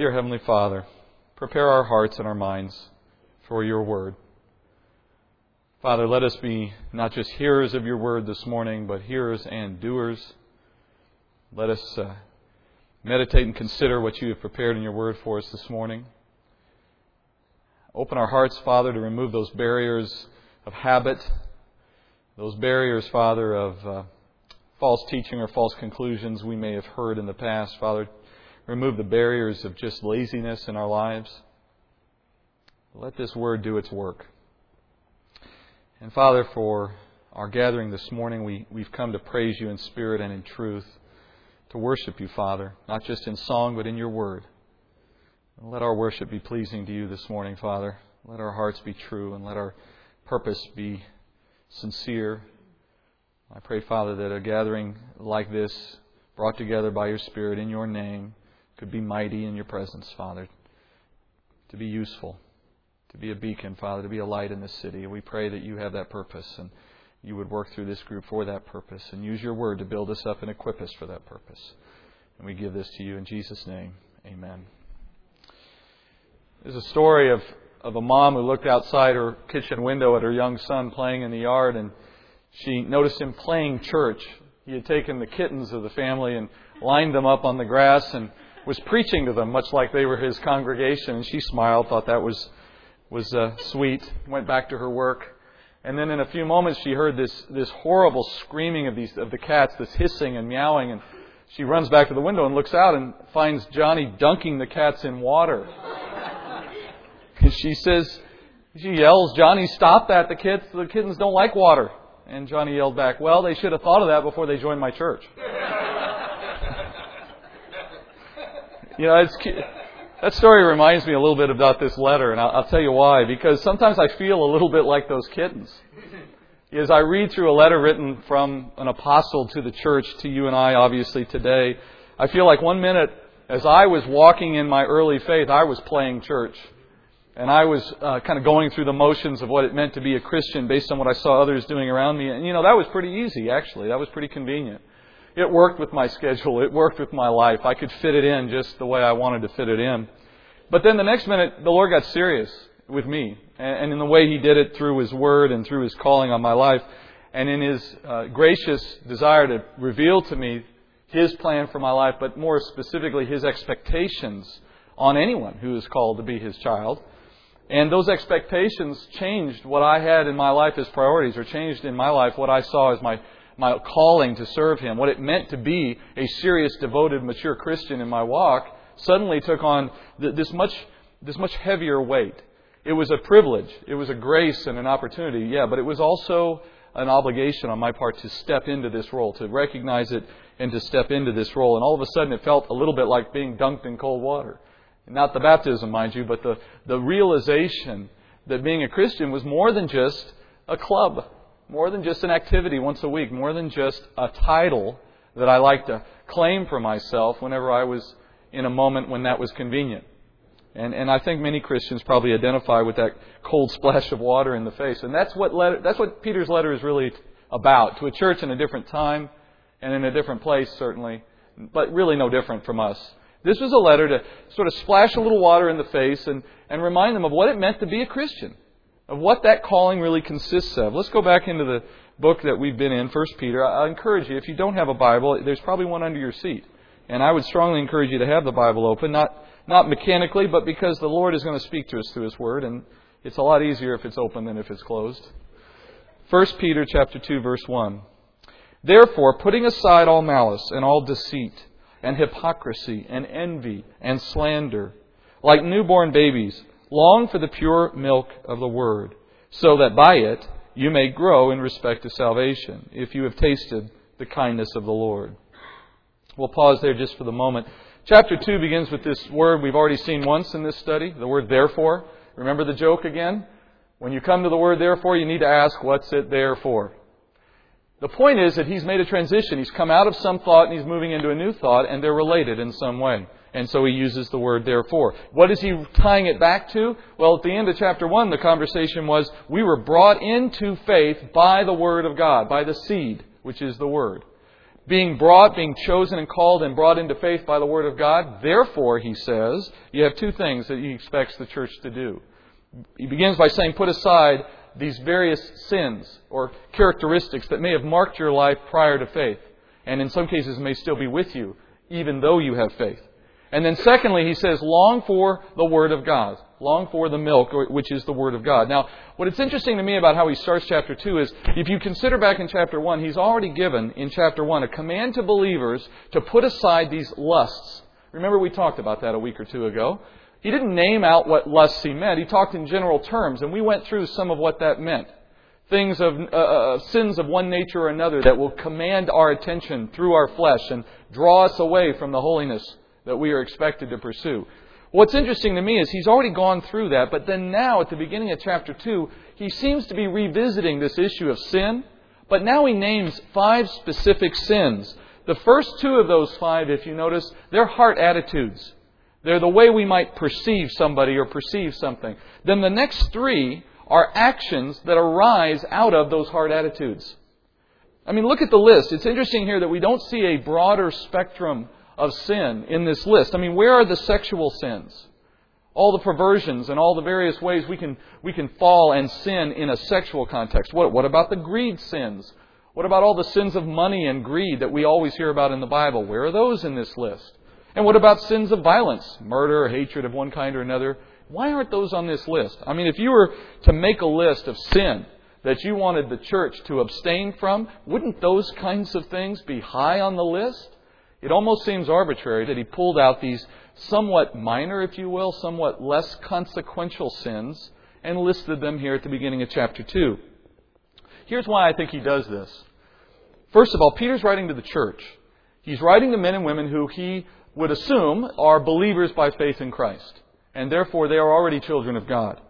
Dear Heavenly Father, prepare our hearts and our minds for your word. Father, let us be not just hearers of your word this morning, but hearers and doers. Let us uh, meditate and consider what you have prepared in your word for us this morning. Open our hearts, Father, to remove those barriers of habit, those barriers, Father, of uh, false teaching or false conclusions we may have heard in the past. Father, remove the barriers of just laziness in our lives. Let this word do its work. And Father, for our gathering this morning, we, we've come to praise you in spirit and in truth, to worship you, Father, not just in song, but in your word. And Let our worship be pleasing to you this morning, Father. Let our hearts be true and let our purpose be sincere. I pray, Father, that a gathering like this, brought together by your Spirit in your name, could be mighty in your presence, Father, to be useful, to be a beacon, Father, to be a light in this city. We pray that you have that purpose and you would work through this group for that purpose and use your word to build us up and equip us for that purpose. And we give this to you in Jesus' name. Amen. There's a story of, of a mom who looked outside her kitchen window at her young son playing in the yard, and she noticed him playing church. He had taken the kittens of the family and lined them up on the grass and was preaching to them, much like they were his congregation. And she smiled, thought that was was uh, sweet. Went back to her work, and then in a few moments she heard this this horrible screaming of these of the cats, this hissing and meowing, and she runs back to the window and looks out and finds Johnny dunking the cats in water. And she says, she yells, Johnny, stop that. The kids, the kittens don't like water. And Johnny yelled back, well, they should have thought of that before they joined my church. you know, that story reminds me a little bit about this letter, and I'll, I'll tell you why. Because sometimes I feel a little bit like those kittens. As I read through a letter written from an apostle to the church, to you and I, obviously, today, I feel like one minute, as I was walking in my early faith, I was playing church. And I was uh, kind of going through the motions of what it meant to be a Christian based on what I saw others doing around me. And, you know, that was pretty easy, actually. That was pretty convenient. It worked with my schedule. It worked with my life. I could fit it in just the way I wanted to fit it in. But then the next minute, the Lord got serious with me. And in the way He did it through His Word and through His calling on my life. And in His uh, gracious desire to reveal to me His plan for my life, but more specifically, His expectations on anyone who is called to be His child. And those expectations changed what I had in my life as priorities, or changed in my life what I saw as my, my calling to serve Him. What it meant to be a serious, devoted, mature Christian in my walk suddenly took on this much, this much heavier weight. It was a privilege. It was a grace and an opportunity, yeah, but it was also an obligation on my part to step into this role, to recognize it and to step into this role. And all of a sudden it felt a little bit like being dunked in cold water. Not the baptism, mind you, but the, the realization that being a Christian was more than just a club, more than just an activity once a week, more than just a title that I like to claim for myself whenever I was in a moment when that was convenient. And, and I think many Christians probably identify with that cold splash of water in the face. And that's what, letter, that's what Peter's letter is really about to a church in a different time and in a different place, certainly, but really no different from us. This was a letter to sort of splash a little water in the face and, and remind them of what it meant to be a Christian, of what that calling really consists of. Let's go back into the book that we've been in, 1 Peter. I encourage you, if you don't have a Bible, there's probably one under your seat. And I would strongly encourage you to have the Bible open, not, not mechanically, but because the Lord is going to speak to us through His Word, and it's a lot easier if it's open than if it's closed. 1 Peter chapter 2, verse 1. Therefore, putting aside all malice and all deceit, and hypocrisy and envy and slander. Like newborn babies, long for the pure milk of the Word, so that by it you may grow in respect to salvation, if you have tasted the kindness of the Lord. We'll pause there just for the moment. Chapter 2 begins with this word we've already seen once in this study, the word therefore. Remember the joke again? When you come to the word therefore, you need to ask, what's it there for? The point is that he's made a transition. He's come out of some thought and he's moving into a new thought, and they're related in some way. And so he uses the word therefore. What is he tying it back to? Well, at the end of chapter 1, the conversation was we were brought into faith by the word of God, by the seed, which is the word. being brought, being chosen and called and brought into faith by the Word of God. Therefore, he says, you have two things that he expects the church to do. He begins by saying, put aside these various sins or characteristics that may have marked your life prior to faith, and in some cases may still be with you, even though you have faith. And then secondly, he says, long for the Word of God. Long for the milk, which is the Word of God. Now, what is interesting to me about how he starts chapter 2 is, if you consider back in chapter 1, he's already given, in chapter 1, a command to believers to put aside these lusts. Remember we talked about that a week or two ago. He didn't name out what lusts he meant. He talked in general terms, and we went through some of what that meant. Things of uh, uh, sins of one nature or another that will command our attention through our flesh and draw us away from the holiness that we are expected to pursue. What's interesting to me is he's already gone through that, but then now at the beginning of chapter 2, he seems to be revisiting this issue of sin, but now he names five specific sins. The first two of those five, if you notice, they're heart attitudes. They're the way we might perceive somebody or perceive something. Then the next three are actions that arise out of those heart attitudes. I mean, look at the list. It's interesting here that we don't see a broader spectrum of sin in this list. I mean, where are the sexual sins? All the perversions and all the various ways we can, we can fall and sin in a sexual context. What, what about the greed sins? What about all the sins of money and greed that we always hear about in the Bible? Where are those in this list? And what about sins of violence, murder, hatred of one kind or another? Why aren't those on this list? I mean, if you were to make a list of sin that you wanted the church to abstain from, wouldn't those kinds of things be high on the list? It almost seems arbitrary that he pulled out these somewhat minor, if you will, somewhat less consequential sins and listed them here at the beginning of chapter 2. Here's why I think he does this. First of all, Peter's writing to the church. He's writing to men and women who he would assume are believers by faith in Christ. And therefore, they are already children of God.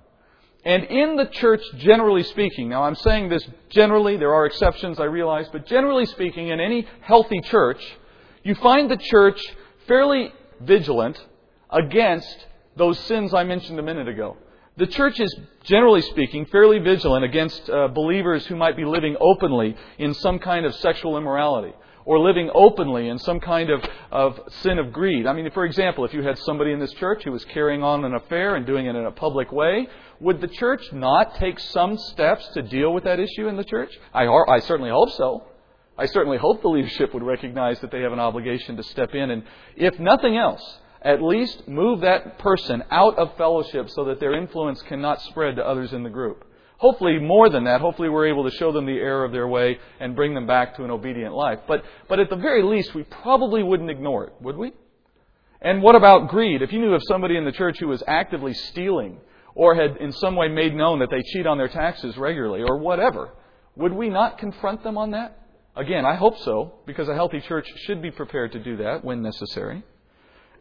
And in the church, generally speaking, now I'm saying this generally, there are exceptions, I realize, but generally speaking, in any healthy church, you find the church fairly vigilant against those sins I mentioned a minute ago. The church is, generally speaking, fairly vigilant against uh, believers who might be living openly in some kind of sexual immorality or living openly in some kind of, of sin of greed. I mean, for example, if you had somebody in this church who was carrying on an affair and doing it in a public way, would the church not take some steps to deal with that issue in the church? I, I certainly hope so. I certainly hope the leadership would recognize that they have an obligation to step in and, if nothing else, at least move that person out of fellowship so that their influence cannot spread to others in the group. Hopefully, more than that, hopefully we're able to show them the error of their way and bring them back to an obedient life. But, but at the very least, we probably wouldn't ignore it, would we? And what about greed? If you knew of somebody in the church who was actively stealing or had in some way made known that they cheat on their taxes regularly or whatever, would we not confront them on that? Again, I hope so, because a healthy church should be prepared to do that when necessary.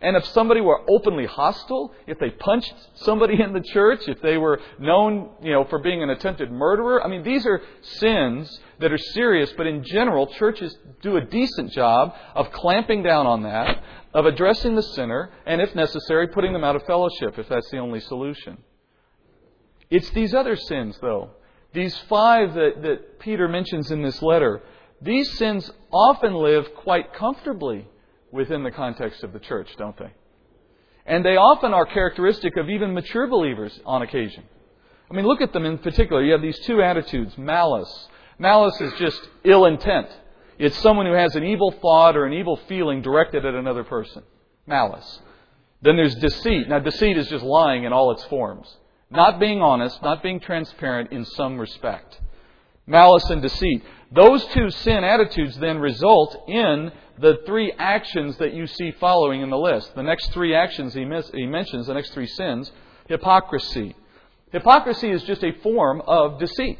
And if somebody were openly hostile, if they punched somebody in the church, if they were known, you know, for being an attempted murderer, I mean, these are sins that are serious, but in general, churches do a decent job of clamping down on that, of addressing the sinner, and if necessary, putting them out of fellowship if that's the only solution. It's these other sins, though. These five that, that Peter mentions in this letter. These sins often live quite comfortably within the context of the church, don't they? And they often are characteristic of even mature believers on occasion. I mean, look at them in particular. You have these two attitudes malice. Malice is just ill intent. It's someone who has an evil thought or an evil feeling directed at another person. Malice. Then there's deceit. Now, deceit is just lying in all its forms. Not being honest, not being transparent in some respect. Malice and deceit. Those two sin attitudes then result in the three actions that you see following in the list. The next three actions he, he mentions, the next three sins, hypocrisy. Hypocrisy is just a form of deceit.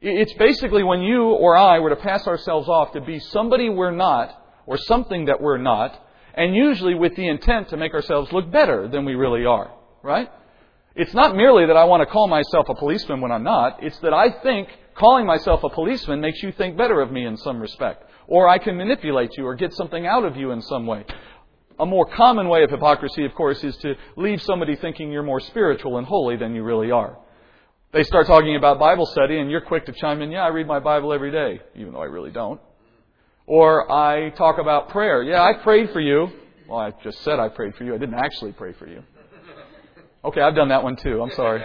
It's basically when you or I were to pass ourselves off to be somebody we're not, or something that we're not, and usually with the intent to make ourselves look better than we really are. Right? It's not merely that I want to call myself a policeman when I'm not, it's that I think calling myself a policeman makes you think better of me in some respect. Or I can manipulate you or get something out of you in some way. A more common way of hypocrisy, of course, is to leave somebody thinking you're more spiritual and holy than you really are. They start talking about Bible study and you're quick to chime in, yeah, I read my Bible every day, even though I really don't. Or I talk about prayer. Yeah, I prayed for you. Well, I just said I prayed for you. I didn't actually pray for you. Okay, I've done that one too. I'm sorry.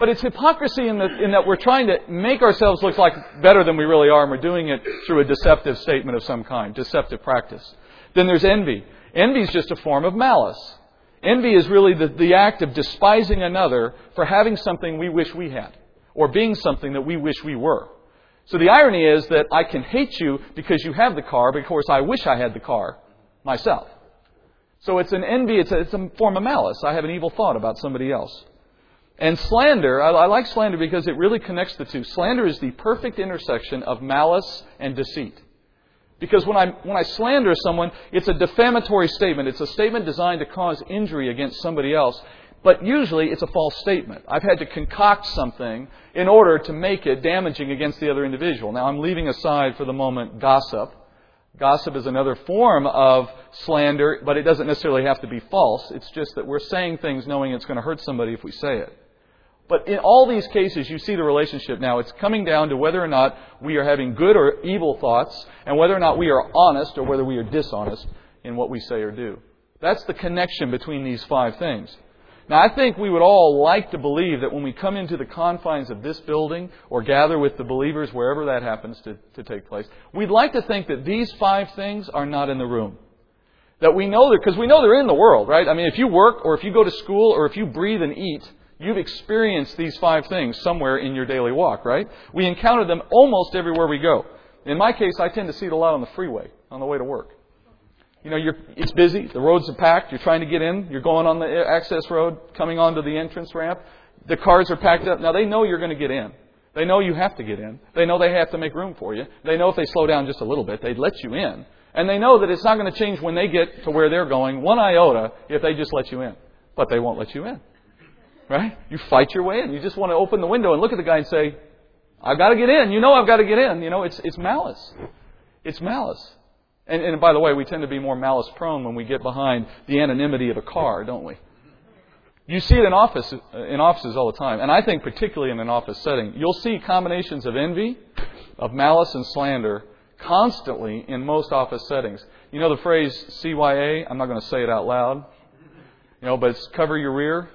But it's hypocrisy in, the, in, that we're trying to make ourselves look like better than we really are, and we're doing it through a deceptive statement of some kind, deceptive practice. Then there's envy. Envy is just a form of malice. Envy is really the, the act of despising another for having something we wish we had, or being something that we wish we were. So the irony is that I can hate you because you have the car, but of course I wish I had the car myself. So it's an envy, it's a, it's a form of malice. I have an evil thought about somebody else. And slander, I, I like slander because it really connects the two. Slander is the perfect intersection of malice and deceit. Because when I, when I slander someone, it's a defamatory statement. It's a statement designed to cause injury against somebody else. But usually it's a false statement. I've had to concoct something in order to make it damaging against the other individual. Now I'm leaving aside for the moment gossip. Gossip is another form of slander, but it doesn't necessarily have to be false. It's just that we're saying things knowing it's going to hurt somebody if we say it. But in all these cases, you see the relationship now. It's coming down to whether or not we are having good or evil thoughts, and whether or not we are honest or whether we are dishonest in what we say or do. That's the connection between these five things. Now, I think we would all like to believe that when we come into the confines of this building or gather with the believers wherever that happens to, to take place, we'd like to think that these five things are not in the room. That we know that, because we know they're in the world, right? I mean, if you work or if you go to school or if you breathe and eat, You've experienced these five things somewhere in your daily walk, right? We encounter them almost everywhere we go. In my case, I tend to see it a lot on the freeway on the way to work. You know, it's busy, the roads are packed, you're trying to get in, you're going on the access road, coming onto the entrance ramp, the cars are packed up. Now, they know you're going to get in. They know you have to get in. They know they have to make room for you. They know if they slow down just a little bit, they'd let you in. And they know that it's not going to change when they get to where they're going one iota if they just let you in. But they won't let you in. Right? You fight your way in. You just want to open the window and look at the guy and say, I've got to get in. You know I've got to get in. You know, it's, it's malice. It's malice. And, and by the way, we tend to be more malice prone when we get behind the anonymity of a car, don't we? You see it in office uh, in offices all the time, and I think particularly in an office setting, you'll see combinations of envy, of malice and slander constantly in most office settings. You know the phrase CYA? I'm not going to say it out loud. You know, but it's cover your rear.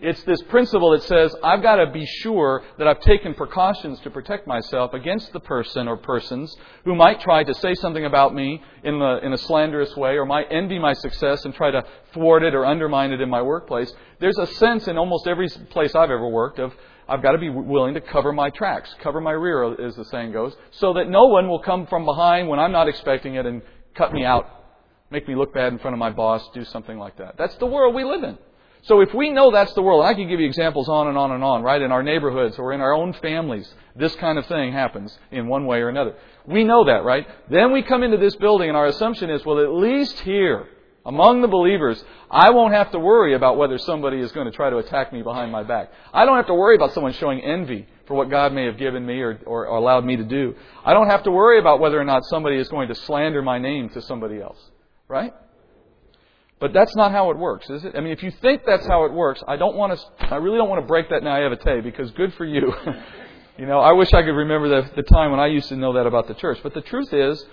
It's this principle that says, I've got to be sure that I've taken precautions to protect myself against the person or persons who might try to say something about me in, the, in a slanderous way or might envy my success and try to thwart it or undermine it in my workplace. There's a sense in almost every place I've ever worked of, I've got to be willing to cover my tracks, cover my rear, as the saying goes, so that no one will come from behind when I'm not expecting it and cut me out, make me look bad in front of my boss, do something like that. That's the world we live in. So if we know that's the world, I can give you examples on and on and on, right? In our neighborhoods or in our own families, this kind of thing happens in one way or another. We know that, right? Then we come into this building and our assumption is, well, at least here, among the believers, I won't have to worry about whether somebody is going to try to attack me behind my back. I don't have to worry about someone showing envy for what God may have given me or, or, or allowed me to do. I don't have to worry about whether or not somebody is going to slander my name to somebody else. Right? But that's not how it works, is it? I mean, if you think that's how it works, I don't want to, I really don't want to break that naivete because good for you. you know, I wish I could remember the, the time when I used to know that about the church. But the truth is,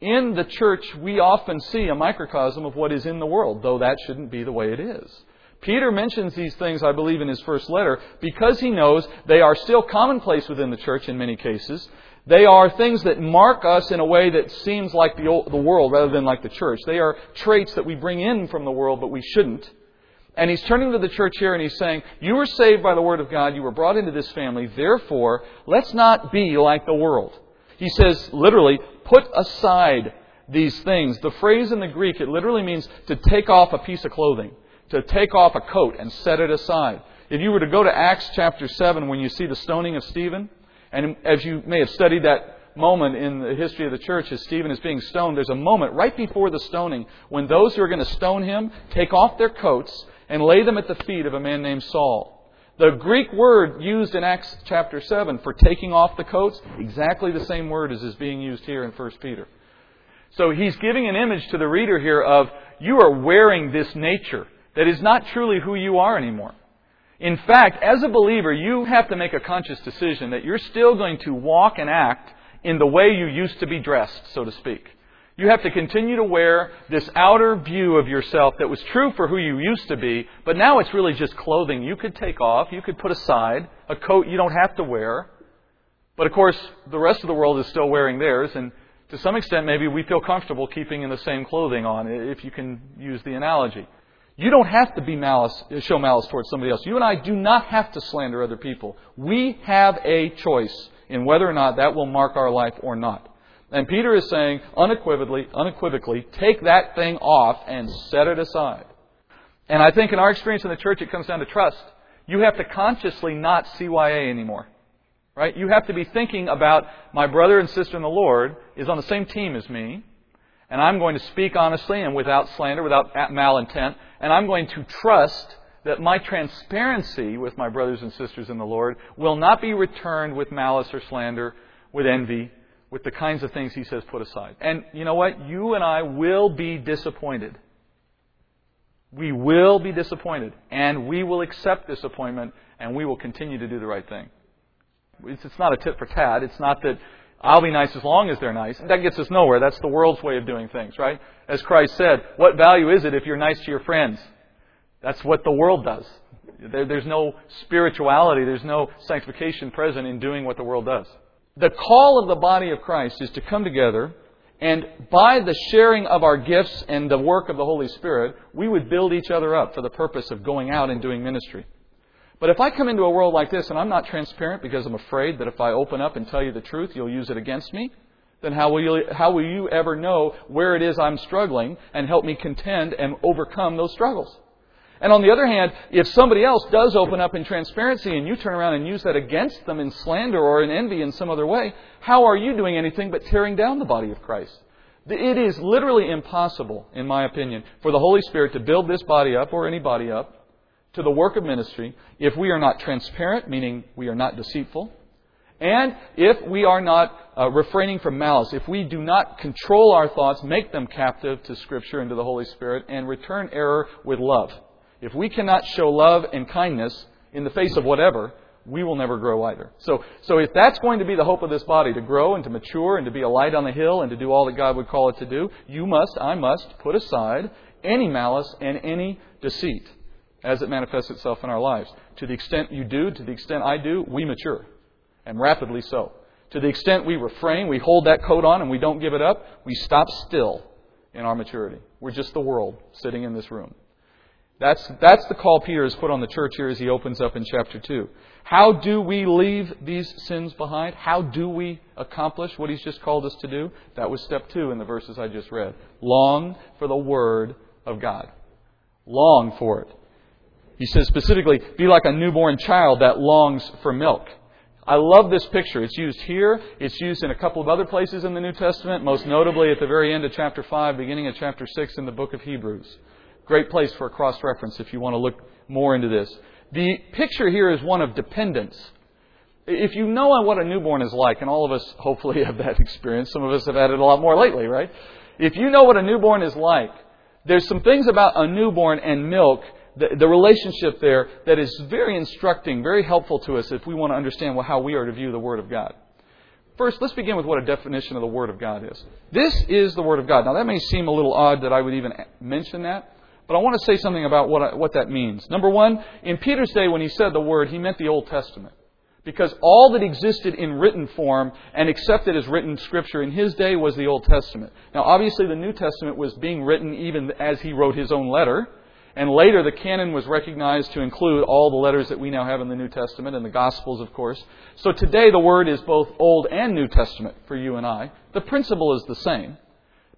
in the church, we often see a microcosm of what is in the world, though that shouldn't be the way it is. Peter mentions these things, I believe, in his first letter because he knows they are still commonplace within the church in many cases, they are things that mark us in a way that seems like the, the world rather than like the church. They are traits that we bring in from the world, but we shouldn't. And he's turning to the church here and he's saying, You were saved by the Word of God. You were brought into this family. Therefore, let's not be like the world. He says, literally, put aside these things. The phrase in the Greek, it literally means to take off a piece of clothing, to take off a coat and set it aside. If you were to go to Acts chapter 7 when you see the stoning of Stephen, and as you may have studied that moment in the history of the church as Stephen is being stoned, there's a moment right before the stoning when those who are going to stone him take off their coats and lay them at the feet of a man named Saul. The Greek word used in Acts chapter 7 for taking off the coats, exactly the same word as is being used here in 1 Peter. So he's giving an image to the reader here of you are wearing this nature that is not truly who you are anymore. In fact, as a believer, you have to make a conscious decision that you're still going to walk and act in the way you used to be dressed, so to speak. You have to continue to wear this outer view of yourself that was true for who you used to be, but now it's really just clothing you could take off, you could put aside, a coat you don't have to wear. But of course, the rest of the world is still wearing theirs, and to some extent, maybe we feel comfortable keeping in the same clothing on, if you can use the analogy. You don't have to be malice, show malice towards somebody else. You and I do not have to slander other people. We have a choice in whether or not that will mark our life or not. And Peter is saying unequivocally, unequivocally, take that thing off and set it aside. And I think in our experience in the church, it comes down to trust. You have to consciously not CYA anymore. Right? You have to be thinking about my brother and sister in the Lord is on the same team as me, and I'm going to speak honestly and without slander, without malintent, and I'm going to trust that my transparency with my brothers and sisters in the Lord will not be returned with malice or slander, with envy, with the kinds of things he says put aside. And you know what? You and I will be disappointed. We will be disappointed. And we will accept disappointment and we will continue to do the right thing. It's not a tit for tat. It's not that I'll be nice as long as they're nice. That gets us nowhere. That's the world's way of doing things, right? As Christ said, what value is it if you're nice to your friends? That's what the world does. there's no spirituality, there's no sanctification present in doing what the world does. The call of the body of Christ is to come together and by the sharing of our gifts and the work of the Holy Spirit, we would build each other up for the purpose of going out and doing ministry. But if I come into a world like this and I'm not transparent because I'm afraid that if I open up and tell you the truth, you'll use it against me, then how will you, how will you ever know where it is I'm struggling and help me contend and overcome those struggles? And on the other hand, if somebody else does open up in transparency and you turn around and use that against them in slander or in envy in some other way, how are you doing anything but tearing down the body of Christ? It is literally impossible, in my opinion, for the Holy Spirit to build this body up or any body up to the work of ministry if we are not transparent, meaning we are not deceitful, and if we are not uh, refraining from malice, if we do not control our thoughts, make them captive to Scripture and to the Holy Spirit, and return error with love. If we cannot show love and kindness in the face of whatever, we will never grow either. So, so if that's going to be the hope of this body, to grow and to mature and to be a light on the hill and to do all that God would call it to do, you must, I must, put aside any malice and any deceit as it manifests itself in our lives. To the extent you do, to the extent I do, we mature. And rapidly so. To the extent we refrain, we hold that coat on and we don't give it up, we stop still in our maturity. We're just the world sitting in this room. That's, that's the call Peter has put on the church here as he opens up in chapter 2. How do we leave these sins behind? How do we accomplish what he's just called us to do? That was step 2 in the verses I just read. Long for the Word of God. Long for it. He says specifically, be like a newborn child that longs for milk. I love this picture. It's used here. It's used in a couple of other places in the New Testament, most notably at the very end of chapter 5, beginning of chapter 6 in the book of Hebrews. Great place for a cross reference if you want to look more into this. The picture here is one of dependence. If you know what a newborn is like, and all of us hopefully have that experience, some of us have had it a lot more lately, right? If you know what a newborn is like, there's some things about a newborn and milk, the, the relationship there, that is very instructing, very helpful to us if we want to understand how we are to view the Word of God. First, let's begin with what a definition of the Word of God is. This is the Word of God. Now, that may seem a little odd that I would even mention that, but I want to say something about what, I, what that means. Number one, in Peter's day when he said the word, he meant the Old Testament. Because all that existed in written form and accepted as written scripture in his day was the Old Testament. Now, obviously, the New Testament was being written even as he wrote his own letter. And later, the canon was recognized to include all the letters that we now have in the New Testament and the Gospels, of course. So today, the Word is both Old and New Testament for you and I. The principle is the same.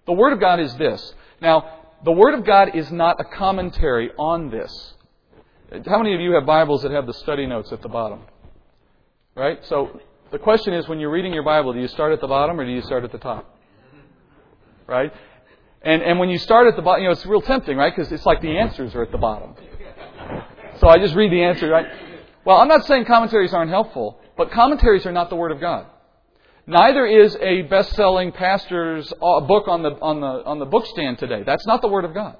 The Word of God is this. Now, the Word of God is not a commentary on this. How many of you have Bibles that have the study notes at the bottom? Right? So the question is when you're reading your Bible, do you start at the bottom or do you start at the top? Right? And, and when you start at the bottom, you know, it's real tempting, right? Because it's like the answers are at the bottom. So I just read the answer, right? Well, I'm not saying commentaries aren't helpful, but commentaries are not the Word of God. Neither is a best-selling pastor's uh, book on the, on, the, on the bookstand today. That's not the Word of God.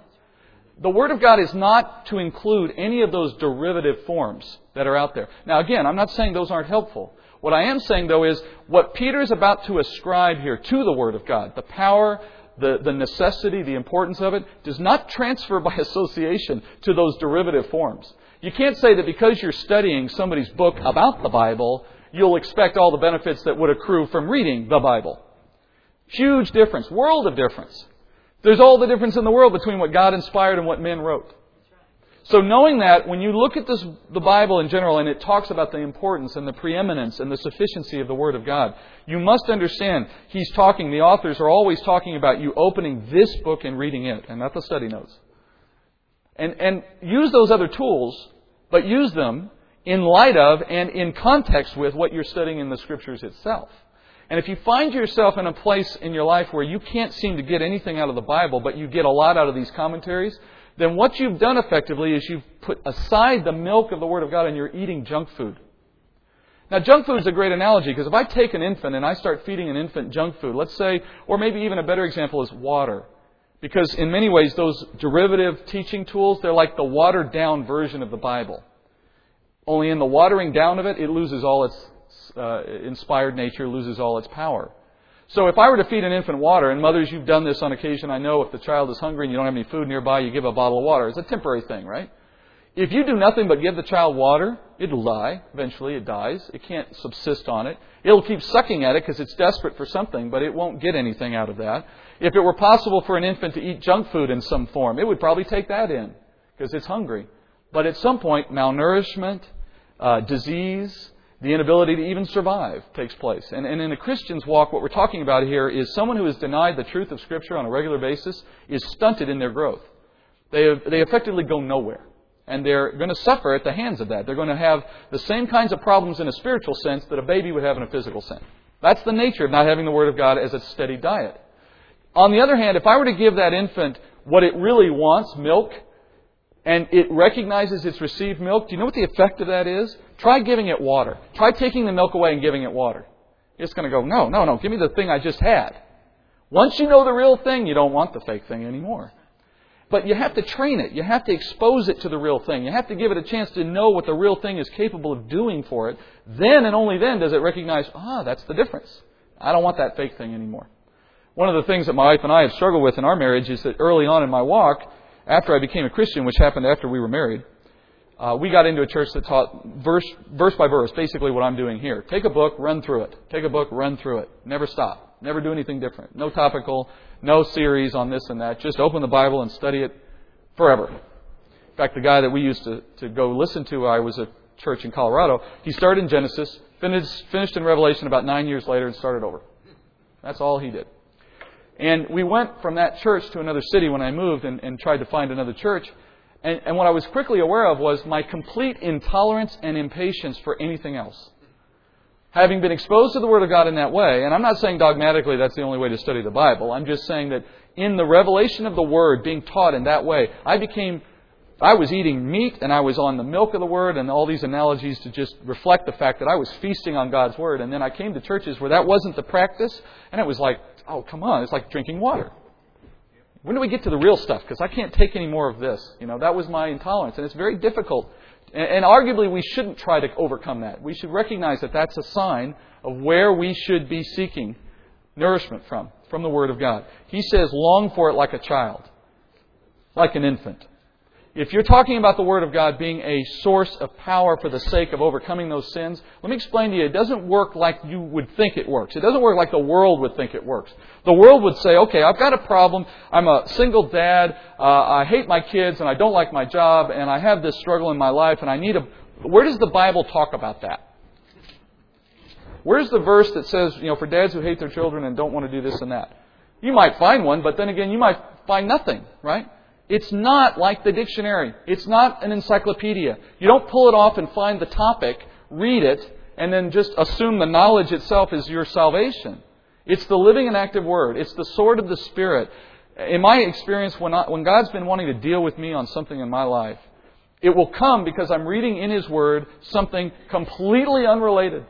The Word of God is not to include any of those derivative forms that are out there. Now, again, I'm not saying those aren't helpful. What I am saying, though, is what Peter is about to ascribe here to the Word of God, the power, the, the necessity, the importance of it, does not transfer by association to those derivative forms. You can't say that because you're studying somebody's book about the Bible, you'll expect all the benefits that would accrue from reading the Bible. Huge difference, world of difference. There's all the difference in the world between what God inspired and what men wrote. So knowing that, when you look at this, the Bible in general, and it talks about the importance and the preeminence and the sufficiency of the Word of God, you must understand he's talking, the authors are always talking about you opening this book and reading it, and not the study notes. And, and use those other tools, but use them in light of and in context with what you're studying in the Scriptures itself. And if you find yourself in a place in your life where you can't seem to get anything out of the Bible, but you get a lot out of these commentaries, then what you've done effectively is you've put aside the milk of the Word of God and you're eating junk food. Now, junk food is a great analogy because if I take an infant and I start feeding an infant junk food, let's say, or maybe even a better example is water. Because in many ways, those derivative teaching tools, they're like the watered down version of the Bible. Only in the watering down of it, it loses all its uh, inspired nature loses all its power. So if I were to feed an infant water, and mothers, you've done this on occasion, I know if the child is hungry and you don't have any food nearby, you give a bottle of water. It's a temporary thing, right? If you do nothing but give the child water, it'll die. Eventually it dies. It can't subsist on it. It'll keep sucking at it because it's desperate for something, but it won't get anything out of that. If it were possible for an infant to eat junk food in some form, it would probably take that in because it's hungry. But at some point, malnourishment, uh, disease, the inability to even survive takes place. And, and, in a Christian's walk, what we're talking about here is someone who has denied the truth of Scripture on a regular basis is stunted in their growth. They, have, they effectively go nowhere. And they're going to suffer at the hands of that. They're going to have the same kinds of problems in a spiritual sense that a baby would have in a physical sense. That's the nature of not having the Word of God as a steady diet. On the other hand, if I were to give that infant what it really wants, milk, and it recognizes it's received milk, do you know what the effect of that is? Try giving it water. Try taking the milk away and giving it water. It's going to go, no, no, no, give me the thing I just had. Once you know the real thing, you don't want the fake thing anymore. But you have to train it. You have to expose it to the real thing. You have to give it a chance to know what the real thing is capable of doing for it. Then and only then does it recognize, ah, that's the difference. I don't want that fake thing anymore. One of the things that my wife and I have struggled with in our marriage is that early on in my walk, after I became a Christian, which happened after we were married, uh, we got into a church that taught verse, verse by verse, basically what I'm doing here. Take a book, run through it. Take a book, run through it. Never stop. Never do anything different. No topical, no series on this and that. Just open the Bible and study it forever. In fact, the guy that we used to, to go listen to, I was at church in Colorado, he started in Genesis, finished, finished in Revelation about nine years later, and started over. That's all he did. And we went from that church to another city when I moved and, and tried to find another church. And, and what I was quickly aware of was my complete intolerance and impatience for anything else. Having been exposed to the Word of God in that way, and I'm not saying dogmatically that's the only way to study the Bible, I'm just saying that in the revelation of the Word being taught in that way, I became, I was eating meat and I was on the milk of the Word and all these analogies to just reflect the fact that I was feasting on God's Word. And then I came to churches where that wasn't the practice, and it was like, oh, come on, it's like drinking water. When do we get to the real stuff? Because I can't take any more of this. You know, that was my intolerance. And it's very difficult. And, and arguably, we shouldn't try to overcome that. We should recognize that that's a sign of where we should be seeking nourishment from, from the Word of God. He says, long for it like a child, like an infant. If you're talking about the Word of God being a source of power for the sake of overcoming those sins, let me explain to you, it doesn't work like you would think it works. It doesn't work like the world would think it works. The world would say, okay, I've got a problem. I'm a single dad. Uh, I hate my kids and I don't like my job and I have this struggle in my life and I need a. Where does the Bible talk about that? Where's the verse that says, you know, for dads who hate their children and don't want to do this and that? You might find one, but then again, you might find nothing, right? It's not like the dictionary. It's not an encyclopedia. You don't pull it off and find the topic, read it, and then just assume the knowledge itself is your salvation. It's the living and active Word. It's the sword of the Spirit. In my experience, when, I, when God's been wanting to deal with me on something in my life, it will come because I'm reading in His Word something completely unrelated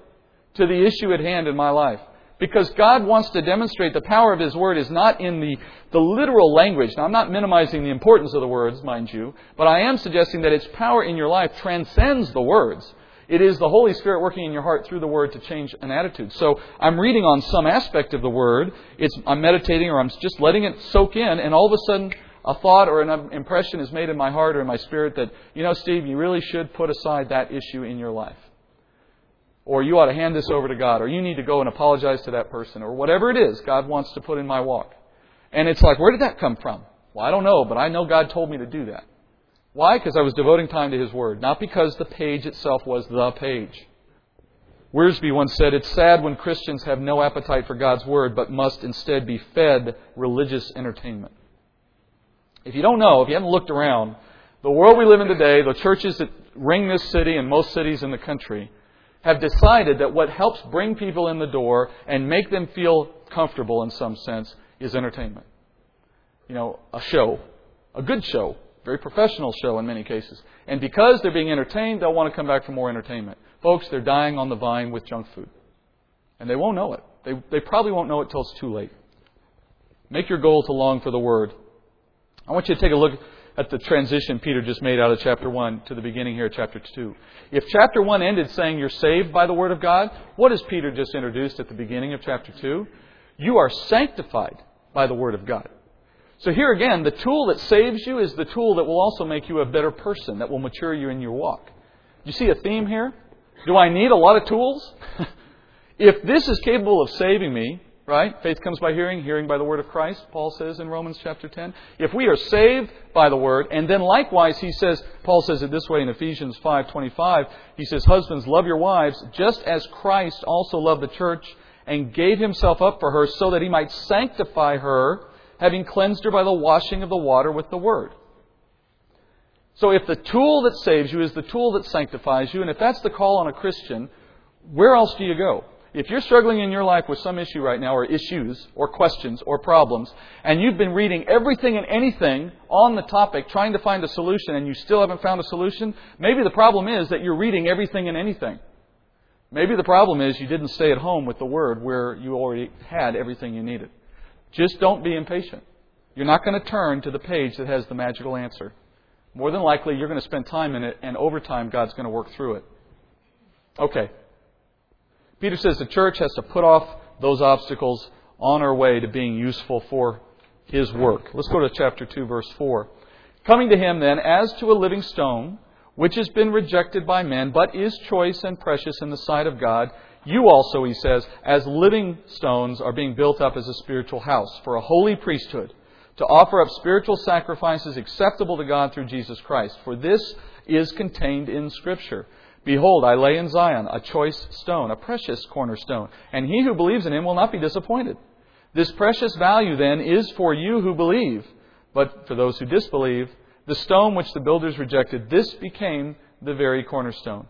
to the issue at hand in my life. Because God wants to demonstrate the power of His Word is not in the, the literal language. Now, I'm not minimizing the importance of the words, mind you, but I am suggesting that its power in your life transcends the words. It is the Holy Spirit working in your heart through the Word to change an attitude. So I'm reading on some aspect of the Word. It's, I'm meditating or I'm just letting it soak in, and all of a sudden a thought or an impression is made in my heart or in my spirit that, you know, Steve, you really should put aside that issue in your life. Or you ought to hand this over to God. Or you need to go and apologize to that person. Or whatever it is God wants to put in my walk. And it's like, where did that come from? Well, I don't know, but I know God told me to do that. Why? Because I was devoting time to His Word. Not because the page itself was the page. Wiersbe once said, It's sad when Christians have no appetite for God's Word, but must instead be fed religious entertainment. If you don't know, if you haven't looked around, the world we live in today, the churches that ring this city and most cities in the country, have decided that what helps bring people in the door and make them feel comfortable in some sense is entertainment. You know, a show, a good show, very professional show in many cases. And because they're being entertained, they'll want to come back for more entertainment. Folks, they're dying on the vine with junk food. And they won't know it. They, they probably won't know it till it's too late. Make your goal to long for the Word. I want you to take a look at the transition Peter just made out of chapter 1 to the beginning here of chapter 2. If chapter 1 ended saying you're saved by the Word of God, what has Peter just introduced at the beginning of chapter 2? You are sanctified by the Word of God. So here again, the tool that saves you is the tool that will also make you a better person, that will mature you in your walk. You see a theme here? Do I need a lot of tools? if this is capable of saving me, right? Faith comes by hearing, hearing by the word of Christ, Paul says in Romans chapter 10. If we are saved by the word, and then likewise he says, Paul says it this way in Ephesians 5:25, he says, "Husbands, love your wives just as Christ also loved the church and gave himself up for her so that he might sanctify her, having cleansed her by the washing of the water with the word." So if the tool that saves you is the tool that sanctifies you, and if that's the call on a Christian, where else do you go? If you're struggling in your life with some issue right now, or issues, or questions, or problems, and you've been reading everything and anything on the topic trying to find a solution, and you still haven't found a solution, maybe the problem is that you're reading everything and anything. Maybe the problem is you didn't stay at home with the Word where you already had everything you needed. Just don't be impatient. You're not going to turn to the page that has the magical answer. More than likely, you're going to spend time in it, and over time, God's going to work through it. Okay, Peter says the church has to put off those obstacles on our way to being useful for his work. Let's go to chapter 2, verse 4. Coming to him then as to a living stone, which has been rejected by men, but is choice and precious in the sight of God, you also, he says, as living stones are being built up as a spiritual house for a holy priesthood, to offer up spiritual sacrifices acceptable to God through Jesus Christ. For this is contained in Scripture. Behold, I lay in Zion a choice stone, a precious cornerstone, and he who believes in him will not be disappointed. This precious value, then, is for you who believe, but for those who disbelieve, the stone which the builders rejected, this became the very cornerstone,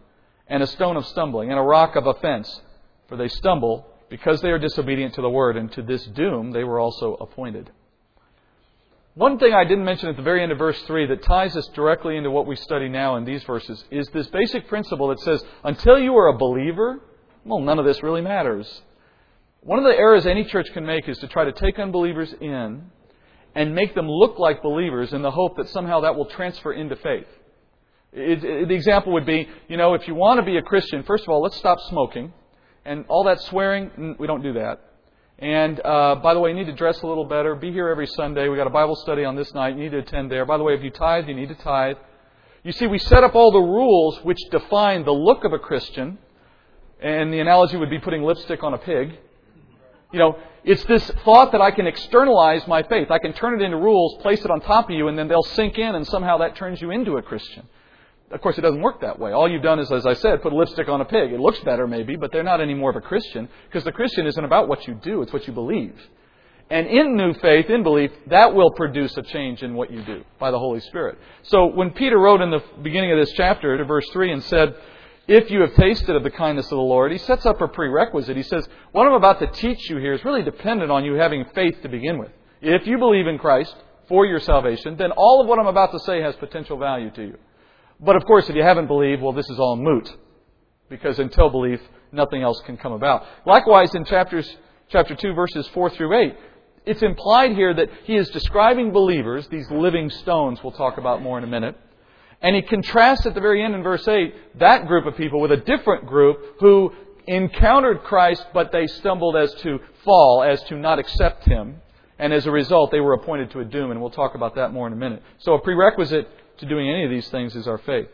and a stone of stumbling, and a rock of offense. For they stumble because they are disobedient to the word, and to this doom they were also appointed. One thing I didn't mention at the very end of verse 3 that ties us directly into what we study now in these verses is this basic principle that says, until you are a believer, well, none of this really matters. One of the errors any church can make is to try to take unbelievers in and make them look like believers in the hope that somehow that will transfer into faith. It, it, the example would be, you know, if you want to be a Christian, first of all, let's stop smoking. And all that swearing, mm, we don't do that. And uh, by the way, you need to dress a little better. Be here every Sunday. We got a Bible study on this night. You need to attend there. By the way, if you tithe, you need to tithe. You see, we set up all the rules which define the look of a Christian. And the analogy would be putting lipstick on a pig. You know, it's this thought that I can externalize my faith. I can turn it into rules, place it on top of you, and then they'll sink in, and somehow that turns you into a Christian. Of course, it doesn't work that way. All you've done is, as I said, put lipstick on a pig. It looks better, maybe, but they're not any more of a Christian because the Christian isn't about what you do, it's what you believe. And in new faith, in belief, that will produce a change in what you do by the Holy Spirit. So when Peter wrote in the beginning of this chapter to verse 3 and said, If you have tasted of the kindness of the Lord, he sets up a prerequisite. He says, What I'm about to teach you here is really dependent on you having faith to begin with. If you believe in Christ for your salvation, then all of what I'm about to say has potential value to you. But of course, if you haven't believed, well, this is all moot. Because until belief, nothing else can come about. Likewise, in chapters, chapter 2, verses 4 through 8, it's implied here that he is describing believers, these living stones we'll talk about more in a minute, And he contrasts at the very end in verse 8 that group of people with a different group who encountered Christ, but they stumbled as to fall, as to not accept him. And as a result, they were appointed to a doom. And we'll talk about that more in a minute. So a prerequisite to doing any of these things is our faith.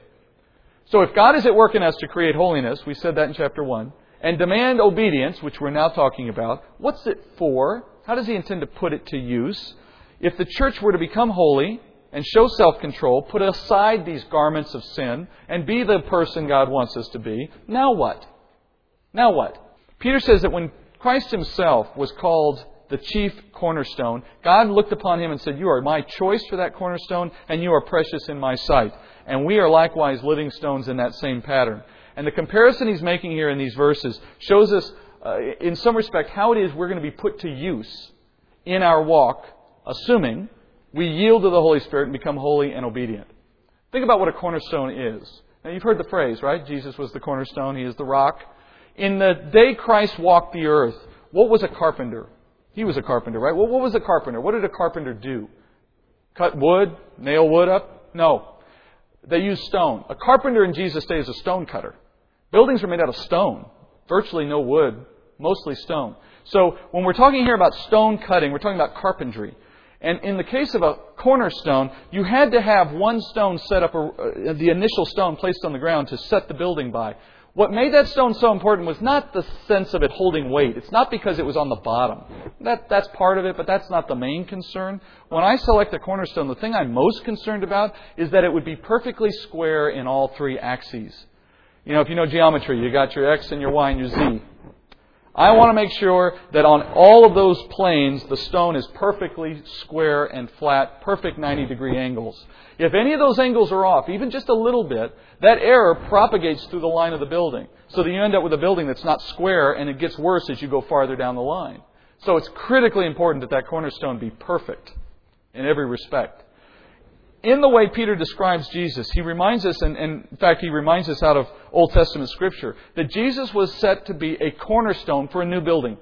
So if God is at work in us to create holiness, we said that in chapter 1, and demand obedience, which we're now talking about, what's it for? How does he intend to put it to use? If the church were to become holy and show self control, put aside these garments of sin, and be the person God wants us to be, now what? Now what? Peter says that when Christ himself was called the chief cornerstone, God looked upon him and said, You are my choice for that cornerstone, and you are precious in my sight. And we are likewise living stones in that same pattern. And the comparison he's making here in these verses shows us, uh, in some respect, how it is we're going to be put to use in our walk, assuming we yield to the Holy Spirit and become holy and obedient. Think about what a cornerstone is. Now, you've heard the phrase, right? Jesus was the cornerstone, He is the rock. In the day Christ walked the earth, what was a carpenter? He was a carpenter, right? Well, what was a carpenter? What did a carpenter do? Cut wood? Nail wood up? No. They used stone. A carpenter in Jesus' day is a stone cutter. Buildings are made out of stone. Virtually no wood, mostly stone. So when we're talking here about stone cutting, we're talking about carpentry. And in the case of a cornerstone, you had to have one stone set up, uh, the initial stone placed on the ground to set the building by. What made that stone so important was not the sense of it holding weight. It's not because it was on the bottom. That, that's part of it, but that's not the main concern. When I select a cornerstone, the thing I'm most concerned about is that it would be perfectly square in all three axes. You know, if you know geometry, you got your x and your y and your z. I want to make sure that on all of those planes, the stone is perfectly square and flat, perfect 90 degree angles. If any of those angles are off, even just a little bit, that error propagates through the line of the building. So that you end up with a building that's not square and it gets worse as you go farther down the line. So it's critically important that that cornerstone be perfect in every respect in the way Peter describes Jesus, he reminds us, and, in fact, he reminds us out of Old Testament Scripture, that Jesus was set to be a cornerstone for a new building,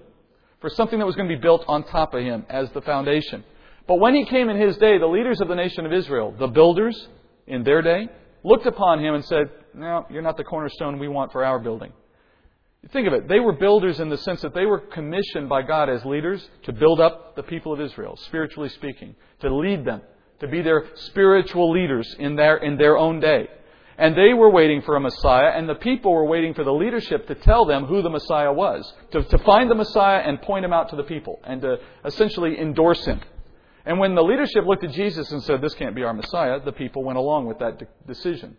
for something that was going to be built on top of him as the foundation. But when he came in his day, the leaders of the nation of Israel, the builders in their day, looked upon him and said, No, you're not the cornerstone we want for our building. Think of it. They were builders in the sense that they were commissioned by God as leaders to build up the people of Israel, spiritually speaking, to lead them to be their spiritual leaders in their, in their own day. And they were waiting for a Messiah, and the people were waiting for the leadership to tell them who the Messiah was, to, to find the Messiah and point him out to the people, and to essentially endorse him. And when the leadership looked at Jesus and said, This can't be our Messiah, the people went along with that de- decision.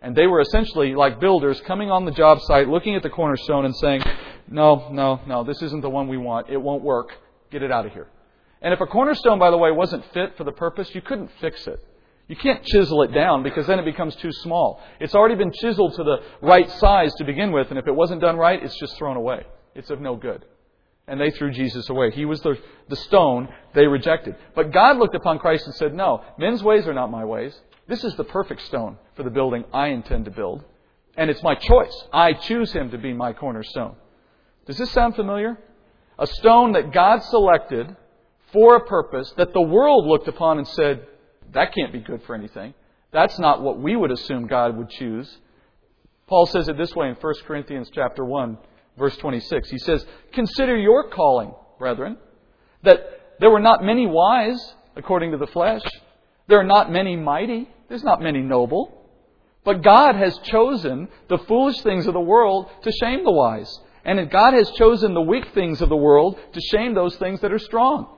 And they were essentially like builders coming on the job site, looking at the cornerstone and saying, No, no, no, this isn't the one we want. It won't work. Get it out of here. And if a cornerstone, by the way, wasn't fit for the purpose, you couldn't fix it. You can't chisel it down because then it becomes too small. It's already been chiseled to the right size to begin with, and if it wasn't done right, it's just thrown away. It's of no good. And they threw Jesus away. He was the, the stone they rejected. But God looked upon Christ and said, No, men's ways are not my ways. This is the perfect stone for the building I intend to build. And it's my choice. I choose him to be my cornerstone. Does this sound familiar? A stone that God selected for a purpose that the world looked upon and said, that can't be good for anything. That's not what we would assume God would choose. Paul says it this way in 1 Corinthians chapter 1, verse 26. He says, Consider your calling, brethren, that there were not many wise according to the flesh. There are not many mighty. There's not many noble. But God has chosen the foolish things of the world to shame the wise. And God has chosen the weak things of the world to shame those things that are strong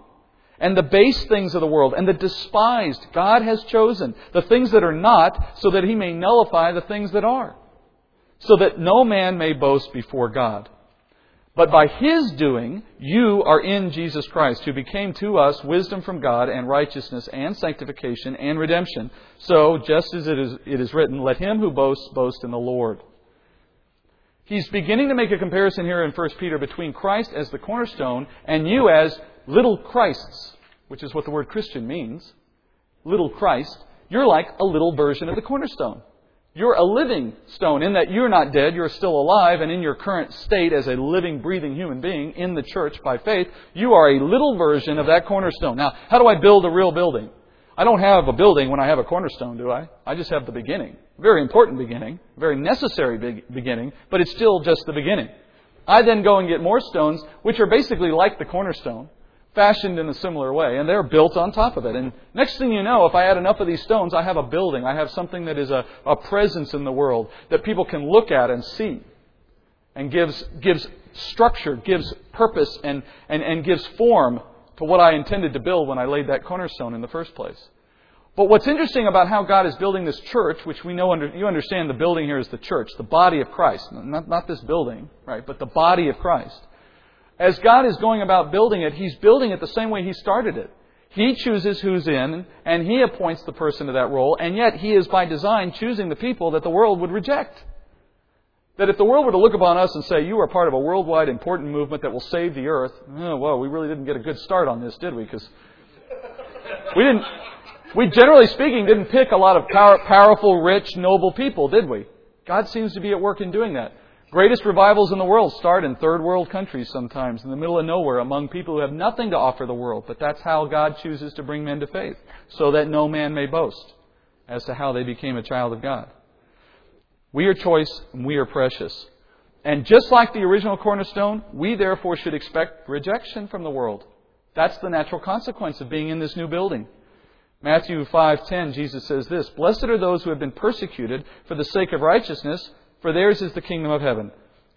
and the base things of the world and the despised God has chosen, the things that are not, so that he may nullify the things that are, so that no man may boast before God. But by his doing, you are in Jesus Christ, who became to us wisdom from God and righteousness and sanctification and redemption. So, just as it is, it is written, let him who boasts boast in the Lord. He's beginning to make a comparison here in 1 Peter between Christ as the cornerstone and you as little Christs, which is what the word Christian means, little Christ, you're like a little version of the cornerstone. You're a living stone in that you're not dead, you're still alive, and in your current state as a living, breathing human being in the church by faith, you are a little version of that cornerstone. Now, how do I build a real building? I don't have a building when I have a cornerstone, do I? I just have the beginning. Very important beginning, very necessary beginning, but it's still just the beginning. I then go and get more stones, which are basically like the cornerstone, fashioned in a similar way, and they're built on top of it. And next thing you know, if I add enough of these stones, I have a building. I have something that is a, a presence in the world that people can look at and see and gives, gives structure, gives purpose, and, and, and gives form to what I intended to build when I laid that cornerstone in the first place. But what's interesting about how God is building this church, which we know under, you understand the building here is the church, the body of Christ, not, not this building, right, but the body of Christ. As God is going about building it, He's building it the same way He started it. He chooses who's in, and He appoints the person to that role, and yet He is by design choosing the people that the world would reject. That if the world were to look upon us and say, you are part of a worldwide important movement that will save the earth, oh, well, we really didn't get a good start on this, did we? Because we didn't, we generally speaking didn't pick a lot of power, powerful, rich, noble people, did we? God seems to be at work in doing that. Greatest revivals in the world start in third world countries sometimes, in the middle of nowhere, among people who have nothing to offer the world. But that's how God chooses to bring men to faith, so that no man may boast as to how they became a child of God. We are choice and we are precious. And just like the original cornerstone, we therefore should expect rejection from the world. That's the natural consequence of being in this new building. Matthew 5:10 Jesus says this, "Blessed are those who have been persecuted for the sake of righteousness, for theirs is the kingdom of heaven.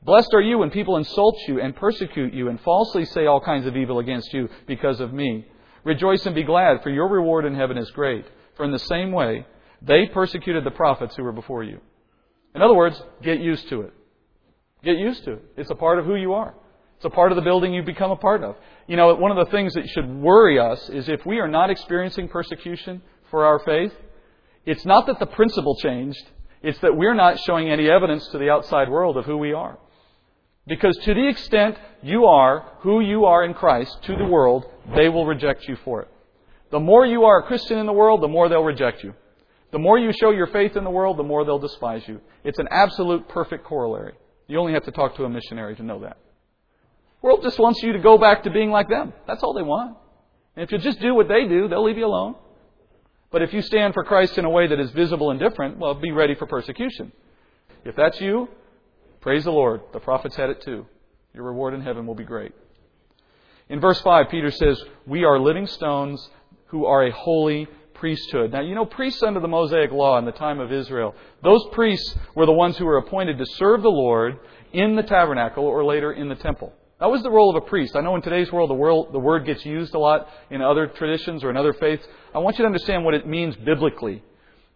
Blessed are you when people insult you and persecute you and falsely say all kinds of evil against you because of me. Rejoice and be glad, for your reward in heaven is great. For in the same way they persecuted the prophets who were before you." In other words, get used to it. Get used to it. It's a part of who you are. It's a part of the building you become a part of. You know, one of the things that should worry us is if we are not experiencing persecution for our faith, it's not that the principle changed, it's that we're not showing any evidence to the outside world of who we are. Because to the extent you are who you are in Christ to the world, they will reject you for it. The more you are a Christian in the world, the more they'll reject you. The more you show your faith in the world, the more they'll despise you. It's an absolute perfect corollary. You only have to talk to a missionary to know that. The world just wants you to go back to being like them. That's all they want. And if you just do what they do, they'll leave you alone. But if you stand for Christ in a way that is visible and different, well, be ready for persecution. If that's you, praise the Lord. The prophets had it too. Your reward in heaven will be great. In verse 5, Peter says, We are living stones who are a holy priesthood. Now, you know, priests under the Mosaic law in the time of Israel, those priests were the ones who were appointed to serve the Lord in the tabernacle or later in the temple. That was the role of a priest. I know in today's world the, world, the word gets used a lot in other traditions or in other faiths. I want you to understand what it means biblically.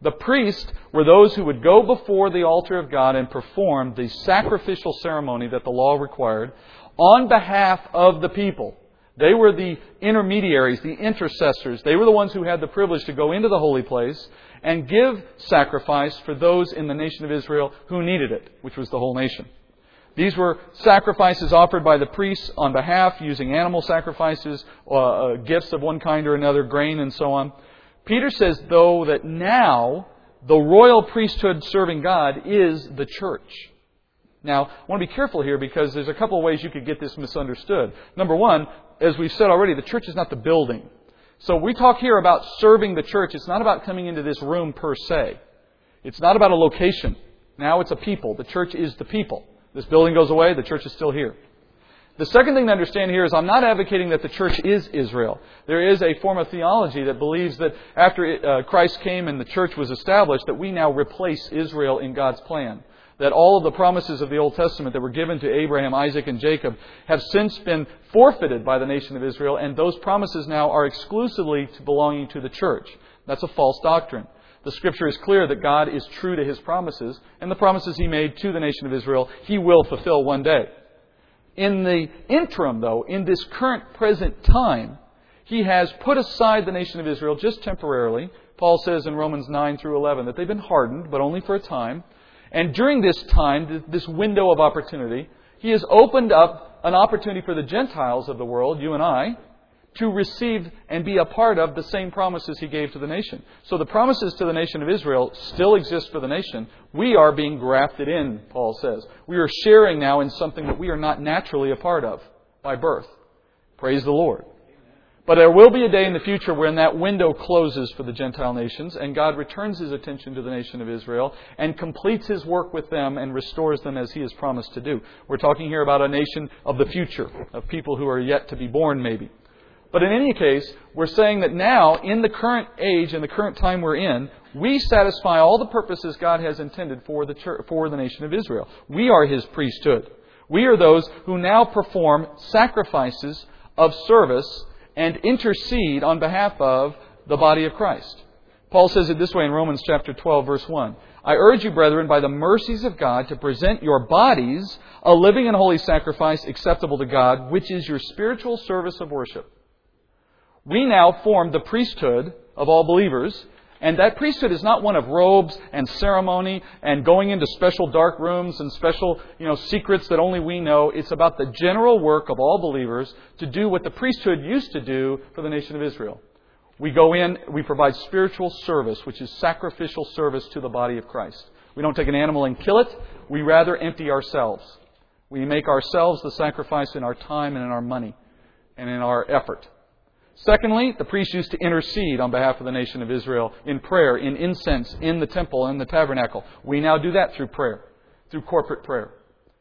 The priests were those who would go before the altar of God and perform the sacrificial ceremony that the law required on behalf of the people. They were the intermediaries, the intercessors. They were the ones who had the privilege to go into the holy place and give sacrifice for those in the nation of Israel who needed it, which was the whole nation. These were sacrifices offered by the priests on behalf, using animal sacrifices, uh, uh, gifts of one kind or another, grain, and so on. Peter says, though, that now the royal priesthood serving God is the church. Now, I want to be careful here because there's a couple of ways you could get this misunderstood. Number one, as we've said already, the church is not the building. So we talk here about serving the church. It's not about coming into this room per se. It's not about a location. Now it's a people. The church is the people. This building goes away, the church is still here. The second thing to understand here is I'm not advocating that the church is Israel. There is a form of theology that believes that after uh, Christ came and the church was established, that we now replace Israel in God's plan that all of the promises of the Old Testament that were given to Abraham, Isaac, and Jacob have since been forfeited by the nation of Israel, and those promises now are exclusively belonging to the church. That's a false doctrine. The scripture is clear that God is true to his promises, and the promises he made to the nation of Israel, he will fulfill one day. In the interim, though, in this current present time, he has put aside the nation of Israel just temporarily. Paul says in Romans 9 through 11 that they've been hardened, but only for a time. And during this time, this window of opportunity, he has opened up an opportunity for the Gentiles of the world, you and I, to receive and be a part of the same promises he gave to the nation. So the promises to the nation of Israel still exist for the nation. We are being grafted in, Paul says. We are sharing now in something that we are not naturally a part of by birth. Praise the Lord. But there will be a day in the future when that window closes for the Gentile nations and God returns his attention to the nation of Israel and completes his work with them and restores them as he has promised to do. We're talking here about a nation of the future, of people who are yet to be born, maybe. But in any case, we're saying that now, in the current age and the current time we're in, we satisfy all the purposes God has intended for the, church, for the nation of Israel. We are his priesthood. We are those who now perform sacrifices of service and intercede on behalf of the body of Christ. Paul says it this way in Romans chapter 12 verse 1. I urge you, brethren, by the mercies of God, to present your bodies a living and holy sacrifice acceptable to God, which is your spiritual service of worship. We now form the priesthood of all believers, and that priesthood is not one of robes and ceremony and going into special dark rooms and special, you know, secrets that only we know. It's about the general work of all believers to do what the priesthood used to do for the nation of Israel. We go in, we provide spiritual service, which is sacrificial service to the body of Christ. We don't take an animal and kill it. We rather empty ourselves. We make ourselves the sacrifice in our time and in our money and in our effort. Secondly, the priests used to intercede on behalf of the nation of Israel in prayer, in incense, in the temple, in the tabernacle. We now do that through prayer, through corporate prayer.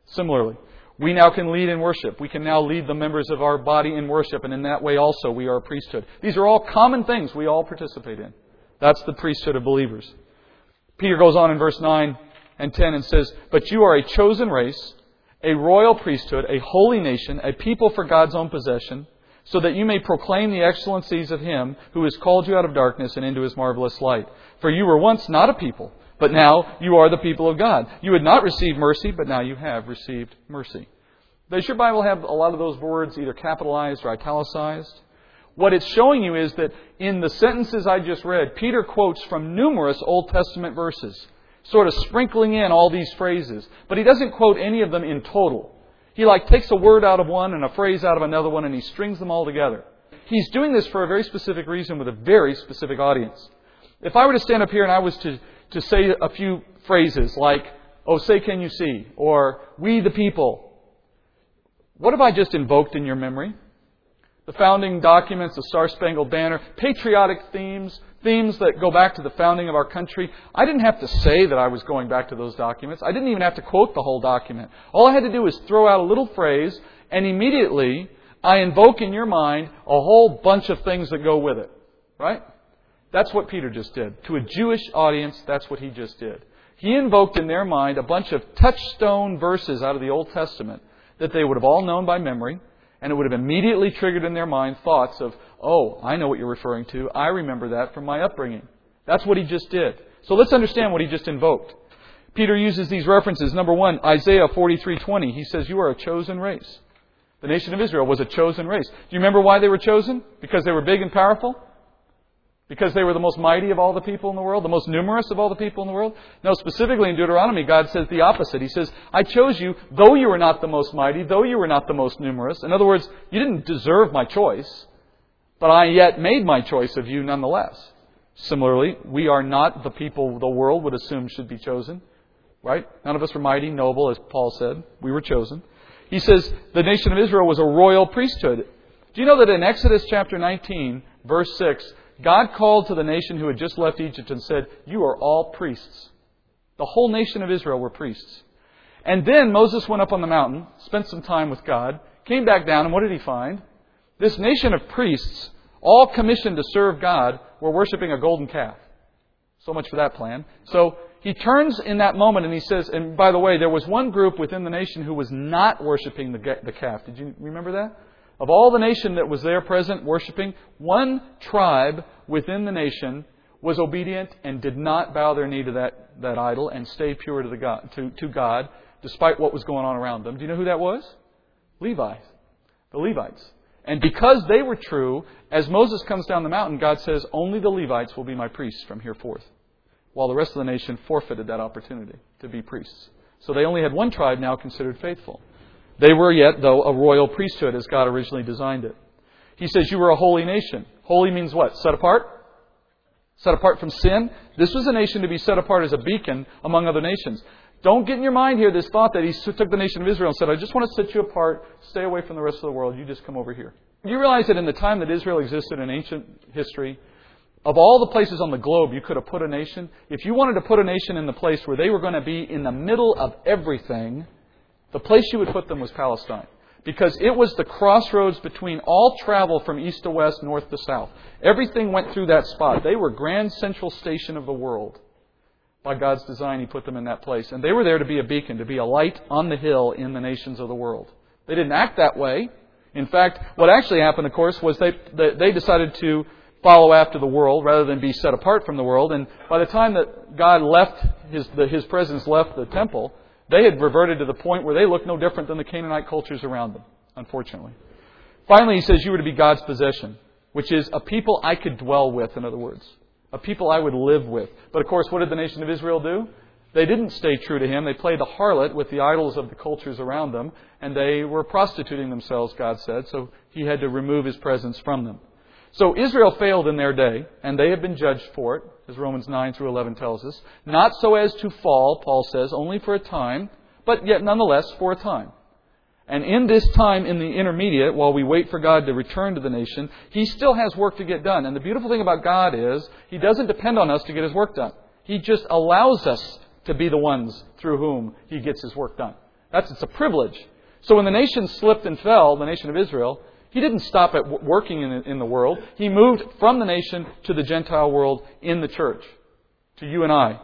Similarly, we now can lead in worship. We can now lead the members of our body in worship, and in that way also we are a priesthood. These are all common things we all participate in. That's the priesthood of believers. Peter goes on in verse 9 and 10 and says, But you are a chosen race, a royal priesthood, a holy nation, a people for God's own possession so that you may proclaim the excellencies of Him who has called you out of darkness and into His marvelous light. For you were once not a people, but now you are the people of God. You had not received mercy, but now you have received mercy. Does your Bible have a lot of those words either capitalized or italicized? What it's showing you is that in the sentences I just read, Peter quotes from numerous Old Testament verses, sort of sprinkling in all these phrases, but he doesn't quote any of them in total. He like takes a word out of one and a phrase out of another one and he strings them all together. He's doing this for a very specific reason with a very specific audience. If I were to stand up here and I was to, to say a few phrases like, oh, say can you see, or we the people, what have I just invoked in your memory? The founding documents, the Star Spangled Banner, patriotic themes, themes that go back to the founding of our country. I didn't have to say that I was going back to those documents. I didn't even have to quote the whole document. All I had to do was throw out a little phrase, and immediately I invoke in your mind a whole bunch of things that go with it. Right? That's what Peter just did. To a Jewish audience, that's what he just did. He invoked in their mind a bunch of touchstone verses out of the Old Testament that they would have all known by memory and it would have immediately triggered in their mind thoughts of, oh, I know what you're referring to. I remember that from my upbringing. That's what he just did. So let's understand what he just invoked. Peter uses these references. Number one, Isaiah 43:20. He says, "You are a chosen race." The nation of Israel was a chosen race. Do you remember why they were chosen? Because they were big and powerful? Because they were the most mighty of all the people in the world, the most numerous of all the people in the world? No, specifically in Deuteronomy, God says the opposite. He says, I chose you, though you were not the most mighty, though you were not the most numerous. In other words, you didn't deserve my choice, but I yet made my choice of you nonetheless. Similarly, we are not the people the world would assume should be chosen. Right? None of us were mighty, noble, as Paul said. We were chosen. He says the nation of Israel was a royal priesthood. Do you know that in Exodus chapter 19, verse 6, God called to the nation who had just left Egypt and said, You are all priests. The whole nation of Israel were priests. And then Moses went up on the mountain, spent some time with God, came back down, and what did he find? This nation of priests, all commissioned to serve God, were worshiping a golden calf. So much for that plan. So he turns in that moment and he says, and by the way, there was one group within the nation who was not worshiping the, the calf. Did you remember that? Of all the nation that was there present worshiping, one tribe within the nation was obedient and did not bow their knee to that, that idol and stay pure to, the God, to, to God despite what was going on around them. Do you know who that was? Levites. The Levites. And because they were true, as Moses comes down the mountain, God says, Only the Levites will be my priests from here forth. While the rest of the nation forfeited that opportunity to be priests. So they only had one tribe now considered faithful. They were yet, though, a royal priesthood as God originally designed it. He says, You were a holy nation. Holy means what? Set apart? Set apart from sin? This was a nation to be set apart as a beacon among other nations. Don't get in your mind here this thought that he took the nation of Israel and said, I just want to set you apart, stay away from the rest of the world, you just come over here. You realize that in the time that Israel existed in ancient history, of all the places on the globe you could have put a nation, if you wanted to put a nation in the place where they were going to be in the middle of everything, the place you would put them was Palestine. Because it was the crossroads between all travel from east to west, north to south. Everything went through that spot. They were grand central station of the world. By God's design, He put them in that place. And they were there to be a beacon, to be a light on the hill in the nations of the world. They didn't act that way. In fact, what actually happened, of course, was they, they decided to follow after the world rather than be set apart from the world. And by the time that God left, his, the, his presence left the temple, they had reverted to the point where they looked no different than the Canaanite cultures around them, unfortunately. Finally, he says, You were to be God's possession, which is a people I could dwell with, in other words. A people I would live with. But of course, what did the nation of Israel do? They didn't stay true to him. They played the harlot with the idols of the cultures around them, and they were prostituting themselves, God said, so he had to remove his presence from them. So Israel failed in their day, and they have been judged for it, as Romans 9 through 11 tells us. Not so as to fall, Paul says, only for a time, but yet nonetheless for a time. And in this time, in the intermediate, while we wait for God to return to the nation, He still has work to get done. And the beautiful thing about God is, He doesn't depend on us to get His work done. He just allows us to be the ones through whom He gets His work done. That's, it's a privilege. So when the nation slipped and fell, the nation of Israel, he didn't stop at working in, in the world. He moved from the nation to the Gentile world in the church, to you and I.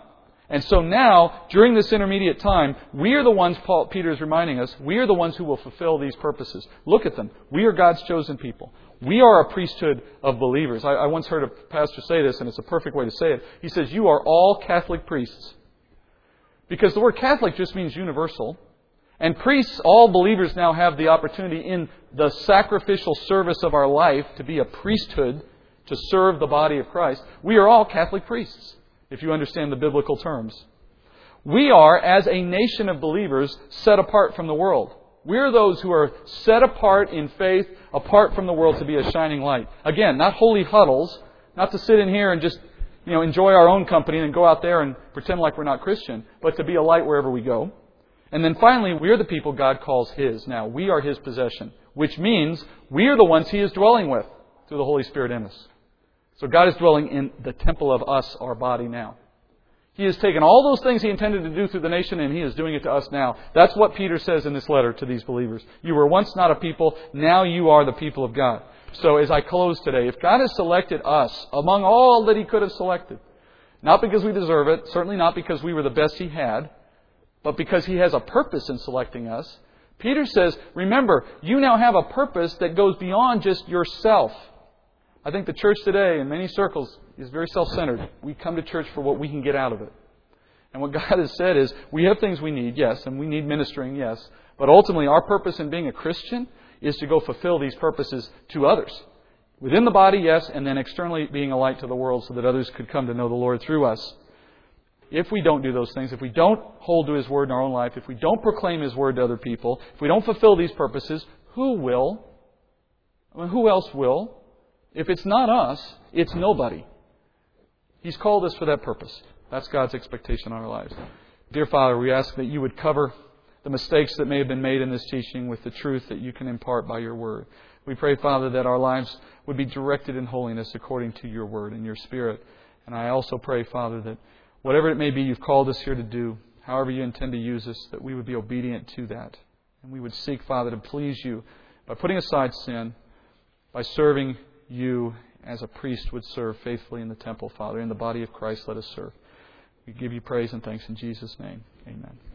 And so now, during this intermediate time, we are the ones, Paul, Peter is reminding us, we are the ones who will fulfill these purposes. Look at them. We are God's chosen people. We are a priesthood of believers. I, I once heard a pastor say this, and it's a perfect way to say it. He says, You are all Catholic priests. Because the word Catholic just means universal. And priests, all believers now have the opportunity in the sacrificial service of our life to be a priesthood to serve the body of Christ. We are all Catholic priests, if you understand the biblical terms. We are, as a nation of believers, set apart from the world. We're those who are set apart in faith, apart from the world to be a shining light. Again, not holy huddles, not to sit in here and just, you know, enjoy our own company and go out there and pretend like we're not Christian, but to be a light wherever we go. And then finally, we are the people God calls His. Now, we are His possession, which means we are the ones He is dwelling with through the Holy Spirit in us. So God is dwelling in the temple of us, our body now. He has taken all those things He intended to do through the nation and He is doing it to us now. That's what Peter says in this letter to these believers. You were once not a people, now you are the people of God. So as I close today, if God has selected us among all that He could have selected, not because we deserve it, certainly not because we were the best He had, but because He has a purpose in selecting us. Peter says, remember, you now have a purpose that goes beyond just yourself. I think the church today, in many circles, is very self centered. We come to church for what we can get out of it. And what God has said is, we have things we need, yes, and we need ministering, yes. But ultimately, our purpose in being a Christian is to go fulfill these purposes to others. Within the body, yes, and then externally being a light to the world so that others could come to know the Lord through us if we don't do those things, if we don't hold to His Word in our own life, if we don't proclaim His Word to other people, if we don't fulfill these purposes, who will? I mean, who else will? If it's not us, it's nobody. He's called us for that purpose. That's God's expectation on our lives. Dear Father, we ask that you would cover the mistakes that may have been made in this teaching with the truth that you can impart by your Word. We pray, Father, that our lives would be directed in holiness according to your Word and your Spirit. And I also pray, Father, that whatever it may be you've called us here to do, however you intend to use us, that we would be obedient to that. And we would seek, Father, to please you by putting aside sin, by serving you as a priest would serve faithfully in the temple, Father. In the body of Christ, let us serve. We give you praise and thanks in Jesus' name. Amen.